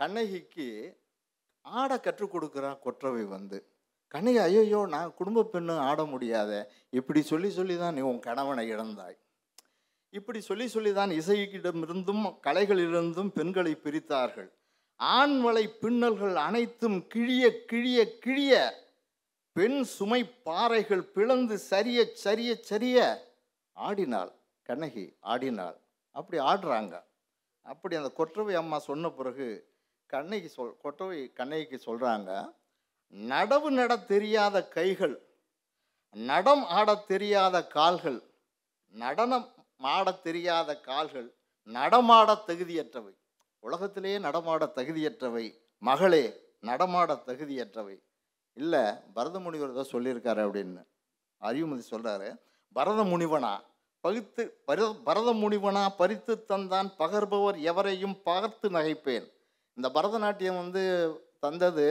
கண்ணகிக்கு ஆட கற்றுக் கொடுக்குறா கொற்றவை வந்து. கண்ணகி ஐயோ நான் குடும்ப பெண்ணு ஆட முடியாத. இப்படி சொல்லி சொல்லி தான் நீ உன் கணவனை இழந்தாய். இப்படி சொல்லி சொல்லி தான் இசையிடமிருந்தும் கலைகளிலிருந்தும் பெண்களை பிரித்தார்கள். ஆண்வளை பின்னல்கள் அனைத்தும் கிழிய கிழிய கிழிய பெண் சுமை பாறைகள் பிளந்து சரிய சரிய சரிய ஆடினாள் கண்ணகி ஆடினாள் அப்படி ஆடுறாங்க. அப்படி அந்த கொற்றவை அம்மா சொன்ன பிறகு கண்ணகி சொல் கொற்றவை கண்ணகிக்கு சொல்கிறாங்க நடவு நட தெரியாத கைகள் நடம் ஆடத் தெரியாத கால்கள் நடனம் ஆடத் தெரியாத கால்கள் நடமாட தகுதியற்றவை. உலகத்திலேயே நடமாட தகுதியற்றவை. மகளே நடமாட தகுதியற்றவை. இல்லை பரதமுனிவர் தான் சொல்லியிருக்காரு அப்படின்னு. அறிவுமதி சொல்கிறாரு பரத முனிவனா பகுத்து பரத முனிவனா பறித்து தந்தான் பகர்பவர் எவரையும் பார்த்து நகைப்பேன். இந்த பரதநாட்டியம் வந்து தந்தது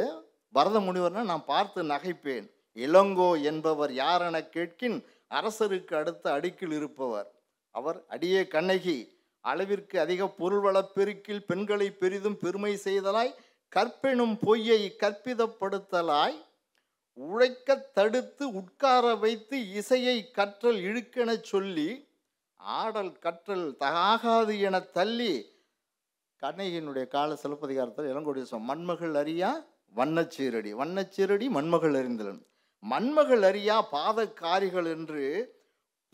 பரத முனிவர்னா நான் பார்த்து நகைப்பேன். இளங்கோ என்பவர் யாரென கேட்கின் அரசருக்கு அடுத்த அடுக்கில் இருப்பவர். அவர் அடியே கண்ணகி. அளவிற்கு அதிக பொருள் பெருக்கில் பெண்களை பெரிதும் பெருமை செய்தலாய் கற்பெனும் பொய்யை கற்பிதப்படுத்தலாய் உழைக்கத் தடுத்து உட்கார வைத்து இசையை கற்றல் இழுக்கெனச் சொல்லி ஆடல் கற்றல் தகாகாது என தள்ளி கண்ணகியினுடைய கால சிலப்பதிகாரத்தில் இளங்கோடி மண்மகள் அறியா வண்ணச்சீரடி வண்ணச்சீரடி மண்மகள் அறிந்தலன். மண்மகள் அறியா பாதக்காரிகள் என்று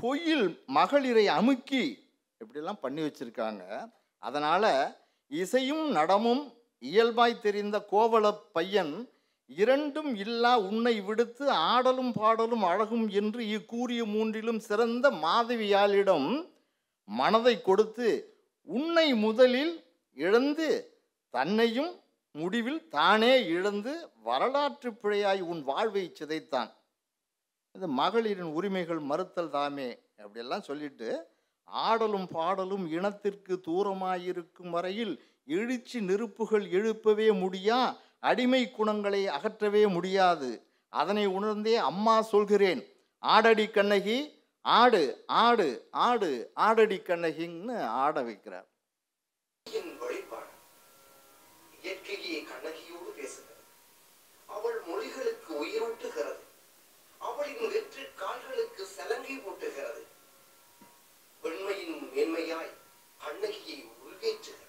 பொய்யில் மகளிரை அமுக்கி இப்படிலாம் பண்ணி வச்சுருக்காங்க. அதனால் இசையும் நடமும் இயல்பாய் தெரிந்த கோவல பையன் இரண்டும் இல்லா உன்னை விடுத்து ஆடலும் பாடலும் அழகும் என்று இக்கூறிய மூன்றிலும் சிறந்த மாதவியாளிடம் மனதை கொடுத்து உன்னை முதலில் இழந்து தன்னையும் முடிவில் தானே இழந்து வரலாற்று பிழையாய் உன் வாழ்வை சிதைத்தான். இது மகளிரின் உரிமைகள் மறுத்தல் தாமே அப்படியெல்லாம் சொல்லிட்டு ஆடலும் பாடலும் இனத்திற்கு தூரமாயிருக்கும் வரையில் எழுச்சி நெருப்புகள் எழுப்பவே முடியா? அடிமை குணங்களை அகற்றவே முடியாது. அதனை உணர்ந்தே அம்மா சொல்கிறேன் ஆடடி கண்ணகி ஆடு ஆடு ஆடு ஆடடி கண்ணகின்னு ஆட வைக்கிறார். இயற்கையே கண்ணகியோடு பேசுகிறது. அவள் மொழிகளுக்கு உயிரூட்டுகிறது. அவளின் கால்களுக்கு சலங்கை ஊட்டுகிறது பெண்மையின் மேன்மையாய் கண்ணகியை உள்வேற்றுகிறது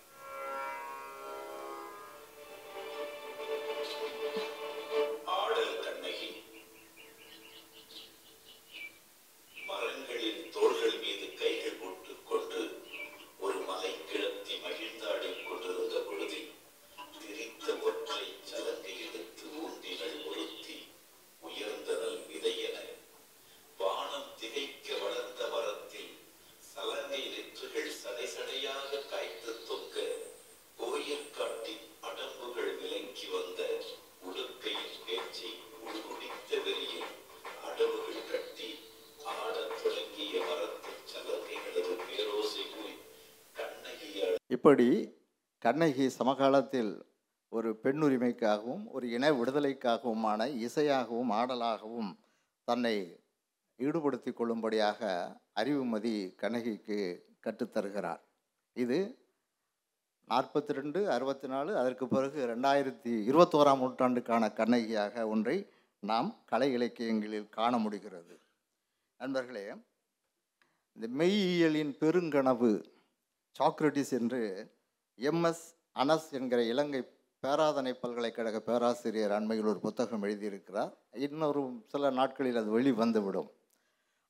இப்படி கண்ணகி சமகாலத்தில் ஒரு பெண்ணுரிமைக்காகவும் ஒரு இன விடுதலைக்காகவுமான இசையாகவும் ஆடலாகவும் தன்னை ஈடுபடுத்திக் கொள்ளும்படியாக அறிவுமதி கண்ணகிக்கு கற்றுத்தருகிறார் இது நாற்பத்தி ரெண்டு அறுபத்தி நாலு அதற்கு பிறகு ரெண்டாயிரத்தி இருபத்தோராம் நூற்றாண்டுக்கான கண்ணகியாக ஒன்றை நாம் கலை இலக்கியங்களில் காண முடிகிறது. நண்பர்களே இந்த மெய்யியலின் பெருங்கனவு சாக்ரட்டிஸ் என்று எம்எஸ் அனஸ் என்கிற இலங்கை பேராதனை பல்கலைக்கழக பேராசிரியர் அண்மையில் ஒரு புத்தகம் எழுதியிருக்கிறார். இன்னொரு சில நாட்களில் அது வெளி வந்துவிடும்.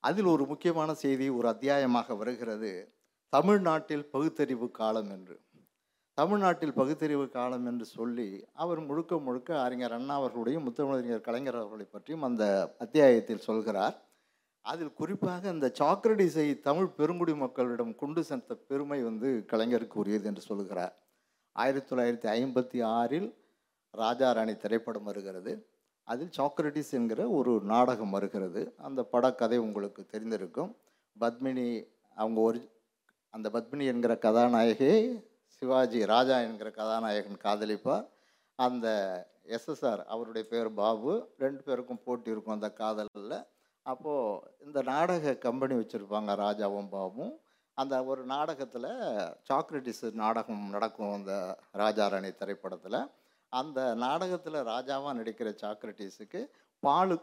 அதில் ஒரு முக்கியமான செய்தி ஒரு அத்தியாயமாக வருகிறது. தமிழ்நாட்டில் பகுத்தறிவு காலம் என்று. தமிழ்நாட்டில் பகுத்தறிவு காலம் என்று சொல்லி அவர் முழுக்க முழுக்க அறிஞர் அண்ணா அவர்களுடைய முத்தமிழறிஞர் கலைஞர் அவர்களை பற்றியும் அந்த அத்தியாயத்தில் சொல்கிறார். அதில் குறிப்பாக அந்த சாக்ரடிஸை தமிழ் பெருங்குடி மக்களிடம் கொண்டு சென்ற பெருமை வந்து கலைஞருக்கு உரியது என்று சொல்கிறார் ஆயிரத்தி தொள்ளாயிரத்தி ஐம்பத்தி ஆறில் ராஜா ராணி திரைப்படம் வருகிறது. அதில் சாக்ரட்டிஸ் என்கிற ஒரு நாடகம் வருகிறது. அந்த படக்கதை உங்களுக்கு தெரிந்திருக்கும். பத்மினி அவங்க ஒரு அந்த பத்மினி என்கிற கதாநாயகியை சிவாஜி ராஜா என்கிற கதாநாயகன் காதலிப்பார். அந்த எஸ்எஸ்ஆர் அவருடைய பேர் பாபு. ரெண்டு பேருக்கும் போட்டி இருக்கும் அந்த காதலில். அப்போது இந்த நாடக கம்பெனி வச்சுருப்பாங்க ராஜாவும் பாபும். அந்த ஒரு நாடகத்தில் சாக்ரட்டிஸ் நாடகம் நடக்கும் அந்த ராஜாராணி திரைப்படத்தில். அந்த நாடகத்தில் ராஜாவாக நடிக்கிற சாக்ரட்டிஸுக்கு பால்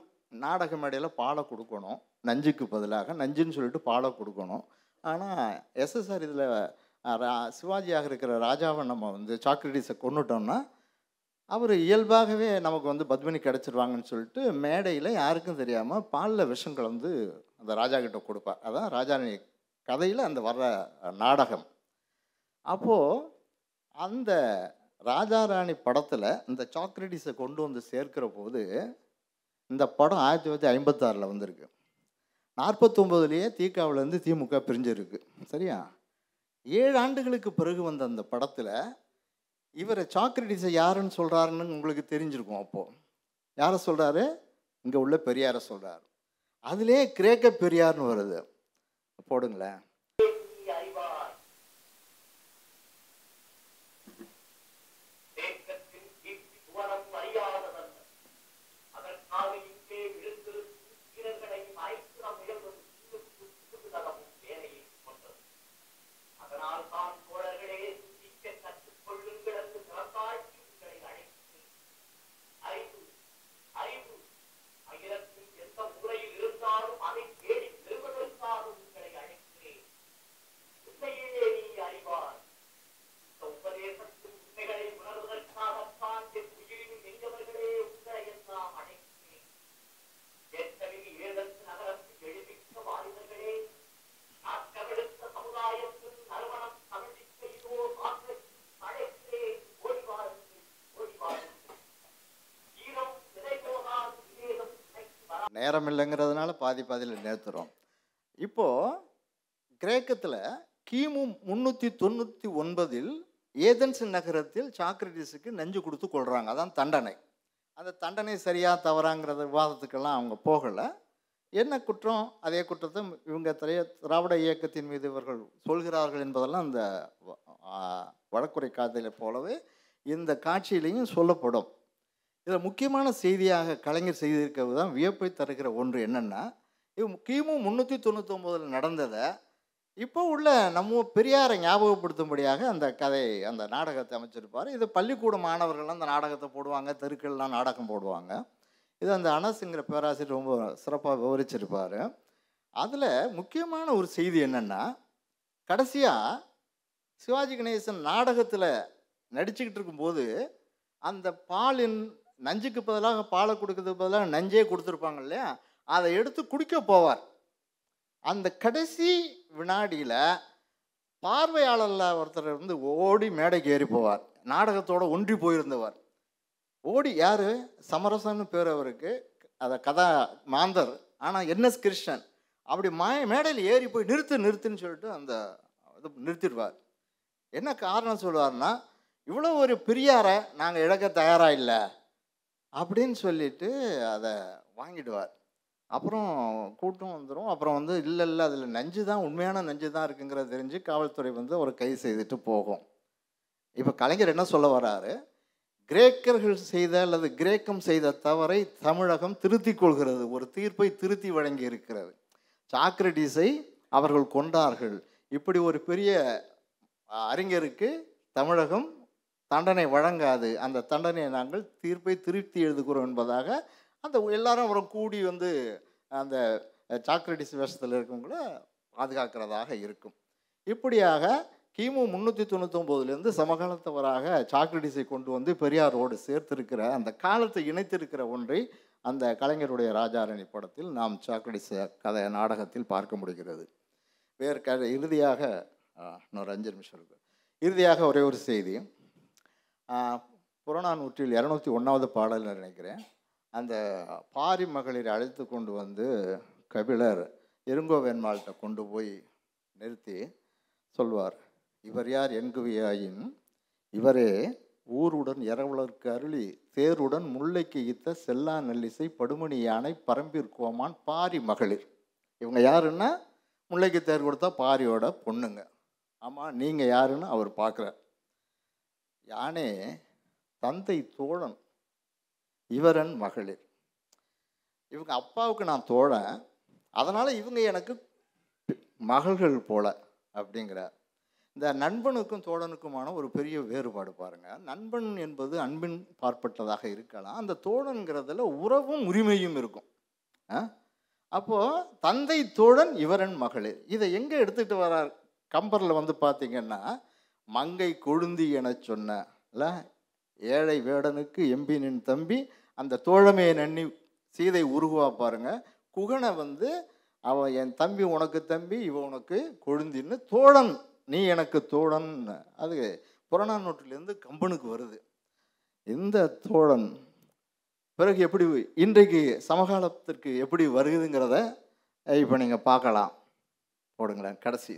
நாடக மேடையில் பாலை கொடுக்கணும். நஞ்சுக்கு பதிலாக நஞ்சுன்னு சொல்லிட்டு பாலை கொடுக்கணும். ஆனால் எஸ்எஸ்ஆர் இதில் சிவாஜியாக இருக்கிற ராஜாவை நம்ம வந்து சாக்ரட்டிஸை கொண்டுட்டோம்னா அவர் இயல்பாகவே நமக்கு வந்து பத்மினி கிடச்சிருவாங்கன்னு சொல்லிட்டு மேடையில் யாருக்கும் தெரியாமல் பாலில் விஷம் கலந்து அந்த ராஜா கிட்ட கொடுப்பார். அதான் ராஜாணி கதையில் அந்த வர்ற நாடகம். அப்போது அந்த ராஜாராணி படத்தில் இந்த சாக்ரட்டிஸை கொண்டு வந்து சேர்க்கிற போது இந்த படம் ஆயிரத்தி தொள்ளாயிரத்தி ஐம்பத்தாறில் வந்திருக்கு. நாற்பத்தொம்போதுலேயே தீக்காவிலேருந்து திமுக பிரிஞ்சிருக்கு. சரியா? ஏழு ஆண்டுகளுக்கு பிறகு வந்த அந்த படத்தில் இவரை சாக்ரட்டிஸை யாருன்னு சொல்கிறாருன்னு உங்களுக்கு தெரிஞ்சிருக்கும் அப்போது யாரை சொல்கிறாரு இங்கே உள்ள பெரியாரை சொல்கிறார் அதிலே கிரேக்க பெரியார்னு வருது. போடுங்களேன். நேரம் இல்லைங்கிறதுனால பாதி பாதியில் நேர்த்துறோம் இப்போ கிரேக்கத்தில் கிமு முந்நூற்றி தொண்ணூற்றி ஒன்பதில் ஏதன்ஸ் நகரத்தில் சாக்ரட்டிஸுக்கு நெஞ்சு கொடுத்து கொள்கிறாங்க அதான் தண்டனை. அந்த தண்டனை சரியாக தவறாங்கிறத விவாதத்துக்கெல்லாம் அவங்க போகலை. என்ன குற்றம்? அதே குற்றத்தை இவங்க திரைய திராவிட இயக்கத்தின் மீது இவர்கள் சொல்கிறார்கள் என்பதெல்லாம் அந்த வ- வடக்குறை காதலை போலவே இந்த காட்சியிலையும் சொல்லப்படும். இதில் முக்கியமான செய்தியாக கலைஞர் செய்திருக்கிறது தான் வியப்பை தருகிற ஒன்று என்னென்னா இது கிமு முந்நூற்றி தொண்ணூத்தொம்போதில் நடந்ததை இப்போ உள்ள நம்ம பெரியாரை ஞாபகப்படுத்தும்படியாக அந்த கதை அந்த நாடகத்தை அமைச்சிருப்பார். இது பள்ளிக்கூட மாணவர்கள்லாம் அந்த நாடகத்தை போடுவாங்க தெருக்கள்லாம் நாடகம் போடுவாங்க. இது அந்த அனசுங்கிற பேராசிரியர் ரொம்ப சிறப்பாக விவரிச்சிருப்பார். அதில் முக்கியமான ஒரு செய்தி என்னென்னா கடைசியாக சிவாஜி கணேசன் நாடகத்தில் நடிச்சுக்கிட்டு இருக்கும்போது அந்த பாலின் நஞ்சுக்கு பதிலாக பாலை கொடுக்கறதுக்கு பதிலாக நஞ்சே கொடுத்துருப்பாங்க இல்லையா? அதை எடுத்து குடிக்க போவார். அந்த கடைசி வினாடியில் பார்வையாளரில் ஒருத்தர் வந்து ஓடி மேடைக்கு ஏறி போவார். நாடகத்தோட ஒன்றி போயிருந்தவர். ஓடி யார்? சமரசன்னு பேர் அவருக்கு. அதை கதா மாந்தர். ஆனால் என்எஸ் கிருஷ்ணன். அப்படி மா மேடையில் ஏறி போய் நிறுத்து நிறுத்துன்னு சொல்லிட்டு அந்த இது நிறுத்திடுவார். என்ன காரணம் சொல்லுவார்னா இவ்வளோ ஒரு பெரியாரை நாங்கள் இழக்க தயாராக இல்லை. அப்படின்னு சொல்லிட்டு அதை வாங்கிடுவார். அப்புறம் கூட்டம் வந்துடும் அப்புறம் வந்து இல்லை இல்லை அதில் நஞ்சு தான் உண்மையான நஞ்சு தான் இருக்குங்கிறத தெரிஞ்சு காவல்துறை வந்து ஒரு கைது செய்துட்டு போகும். இப்போ கலைஞர் என்ன சொல்ல வராரு? கிரேக்கர்கள் செய்த அல்லது கிரேக்கம் செய்த தவறை தமிழகம் திருத்திக் கொள்கிறது. ஒரு தீர்ப்பை திருத்தி வழங்கி இருக்கிறது. சாக்ரடிஸை அவர்கள் கொண்டார்கள் இப்படி ஒரு பெரிய அறிஞருக்கு தமிழகம் தண்டனை வழங்காது. அந்த தண்டனையை நாங்கள் தீர்ப்பை திருப்தி எழுதுகிறோம் என்பதாக அந்த எல்லாரும் அப்புறம் கூடி வந்து அந்த சாக்ரடிஸ் வேஷத்தில் இருக்கவங்கள பாதுகாக்கிறதாக இருக்கும். இப்படியாக கிமு முந்நூற்றி தொண்ணூத்தொம்போதுலேருந்து சமகாலத்தவராக சாக்ரடிஸை கொண்டு வந்து பெரியாரோடு சேர்த்திருக்கிற அந்த காலத்தை இணைத்திருக்கிற ஒன்றை அந்த கலைஞருடைய ராஜாரணி படத்தில் நாம் சாக்ரடிஸ் கதை நாடகத்தில் பார்க்க முடிகிறது. வேறு க இறுதியாக இன்னொரு அஞ்சு நிமிஷம் இருக்கு. இறுதியாக ஒரே ஒரு செய்தி. புறநானூற்றில் இரநூத்தி ஒன்றாவது பாடல் நினைக்கிறேன். அந்த பாரி மகளிரை அழைத்து கொண்டு வந்து கபிலர் இருங்கோவென்மாள்கிட்ட கொண்டு போய் நிறுத்தி சொல்வார் இவர் யார் என்குவியாயின்? இவரே ஊருடன் இரவலர்க்கு அருளி தேருடன் முல்லைக்கு ஈத்த செல்லா நெல்லிசை படுமணி யானை பரம்பிற்கோமான் பாரி மகளிர். இவங்க யாருன்னா முல்லைக்கு தேர் கொடுத்தா பாரியோட பொண்ணுங்க. ஆமாம் நீங்கள் யாருன்னு அவர் பார்க்குறார் யானே தந்தை தோழன் இவரன் மகளிர். இவங்க அப்பாவுக்கு நான் தோழன் அதனால் இவங்க எனக்கு மகள்கள் போல அப்படிங்கிறார் இந்த நண்பனுக்கும் தோழனுக்குமான ஒரு பெரிய வேறுபாடு பாருங்கள் நண்பன் என்பது அன்பின் பார்ப்பட்டதாக இருக்கலாம். அந்த தோழன்கிறதுல உறவும் உரிமையும் இருக்கும். அப்போது தந்தை தோழன் இவரன் மகளிர். இதை எங்கே எடுத்துகிட்டு வரார்? கம்பரில் வந்து பார்த்தீங்கன்னா மங்கை கொழுந்தி என சொன்ன ஏழை வேடனுக்கு எம்பினின் தம்பி அந்த தோழமையை நன்னி சீதை உருகுவா பாருங்க. குகனை வந்து அவன் என் தம்பி உனக்கு தம்பி இவன் உனக்கு கொழுந்தின்னு தோழன் நீ எனக்கு தோழன். அது புறநானூற்றிலேருந்து கம்பனுக்கு வருது. இந்த தோழன் பிறகு எப்படி இன்றைக்கு சமகாலத்திற்கு எப்படி வருதுங்கிறத இப்போ நீங்கள் பார்க்கலாம். போடுங்களேன் கடைசி.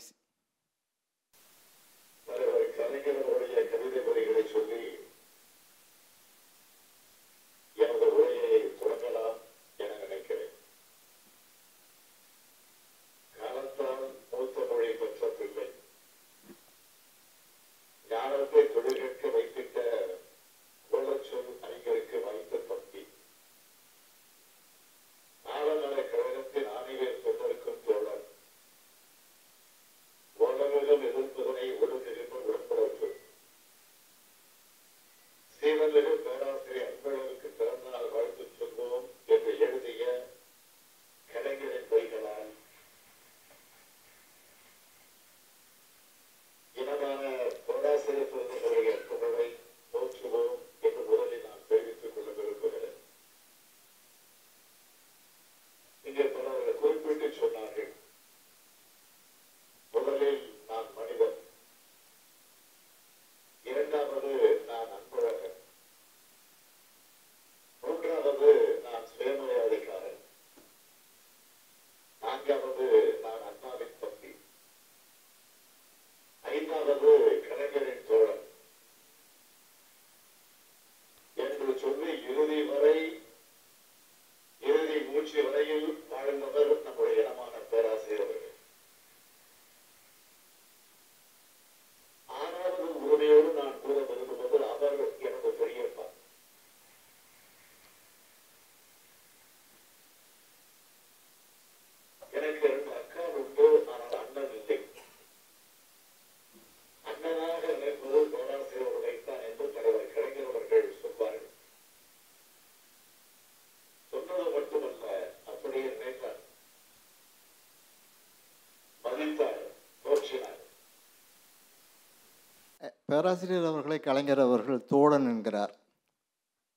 பேராசிரியர் அவர்களை கலைஞர் அவர்கள் தோழன் என்கிறார்.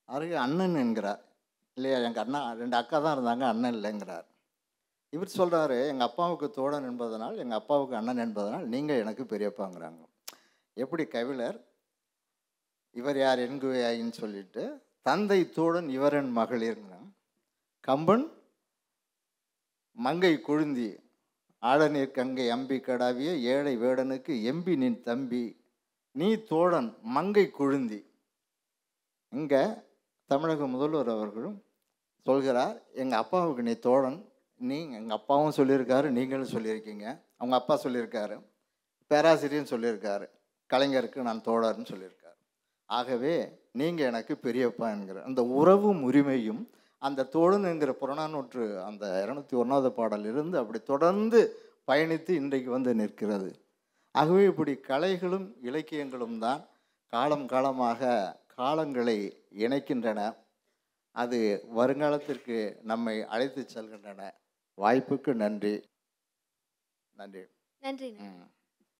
அருகே அண்ணன் என்கிறார். இல்லையா எங்கள் அண்ணா ரெண்டு அக்கா தான் இருந்தாங்க அண்ணன் இல்லைங்கிறார். இவர் சொல்கிறாரு எங்கள் அப்பாவுக்கு தோழன் என்பதனால் எங்கள் அப்பாவுக்கு அண்ணன் என்பதனால் நீங்கள் எனக்கு பெரியப்பாங்கிறாங்க. எப்படி கவிழர் இவர் யார் என்குவையாயின்னு சொல்லிட்டு தந்தை தோழன் இவரன் மகளிர்ங்கிறாங்க. கம்பன் மங்கை கொழுந்தி ஆழநீர் கங்கை அம்பி கடாவிய ஏழை வேடனுக்கு எம்பி நின் தம்பி நீ தோழன் மங்கை கொழுந்தி. இங்கே தமிழக முதல்வர் அவர்களும் சொல்கிறார் எங்கள் அப்பாவுக்கு நீ தோழன். நீ எங்கள் அப்பாவும் சொல்லியிருக்காரு நீங்களும் சொல்லியிருக்கீங்க. அவங்க அப்பா சொல்லியிருக்காரு. பேராசிரியரும் சொல்லியிருக்காரு. கலைஞருக்கு நான் தோழர்னு சொல்லியிருக்காரு. ஆகவே நீங்கள் எனக்கு பெரியப்பா என்கிற அந்த உறவும் உரிமையும் அந்த தோழன் என்கிற புறநானூற்று அந்த இரநூத்தி ஒன்றாவது பாடலிருந்து அப்படி தொடர்ந்து பயணித்து இன்றைக்கு வந்து நிற்கிறது. ஆகவே இப்படி கலைகளும் இலக்கியங்களும் தான் காலம் காலமாக காலங்களை இணைக்கின்றன. அது வருங்காலத்திற்கு நம்மை அழைத்து செல்கின்றன. வாய்ப்புக்கு நன்றி. நன்றி. நன்றி.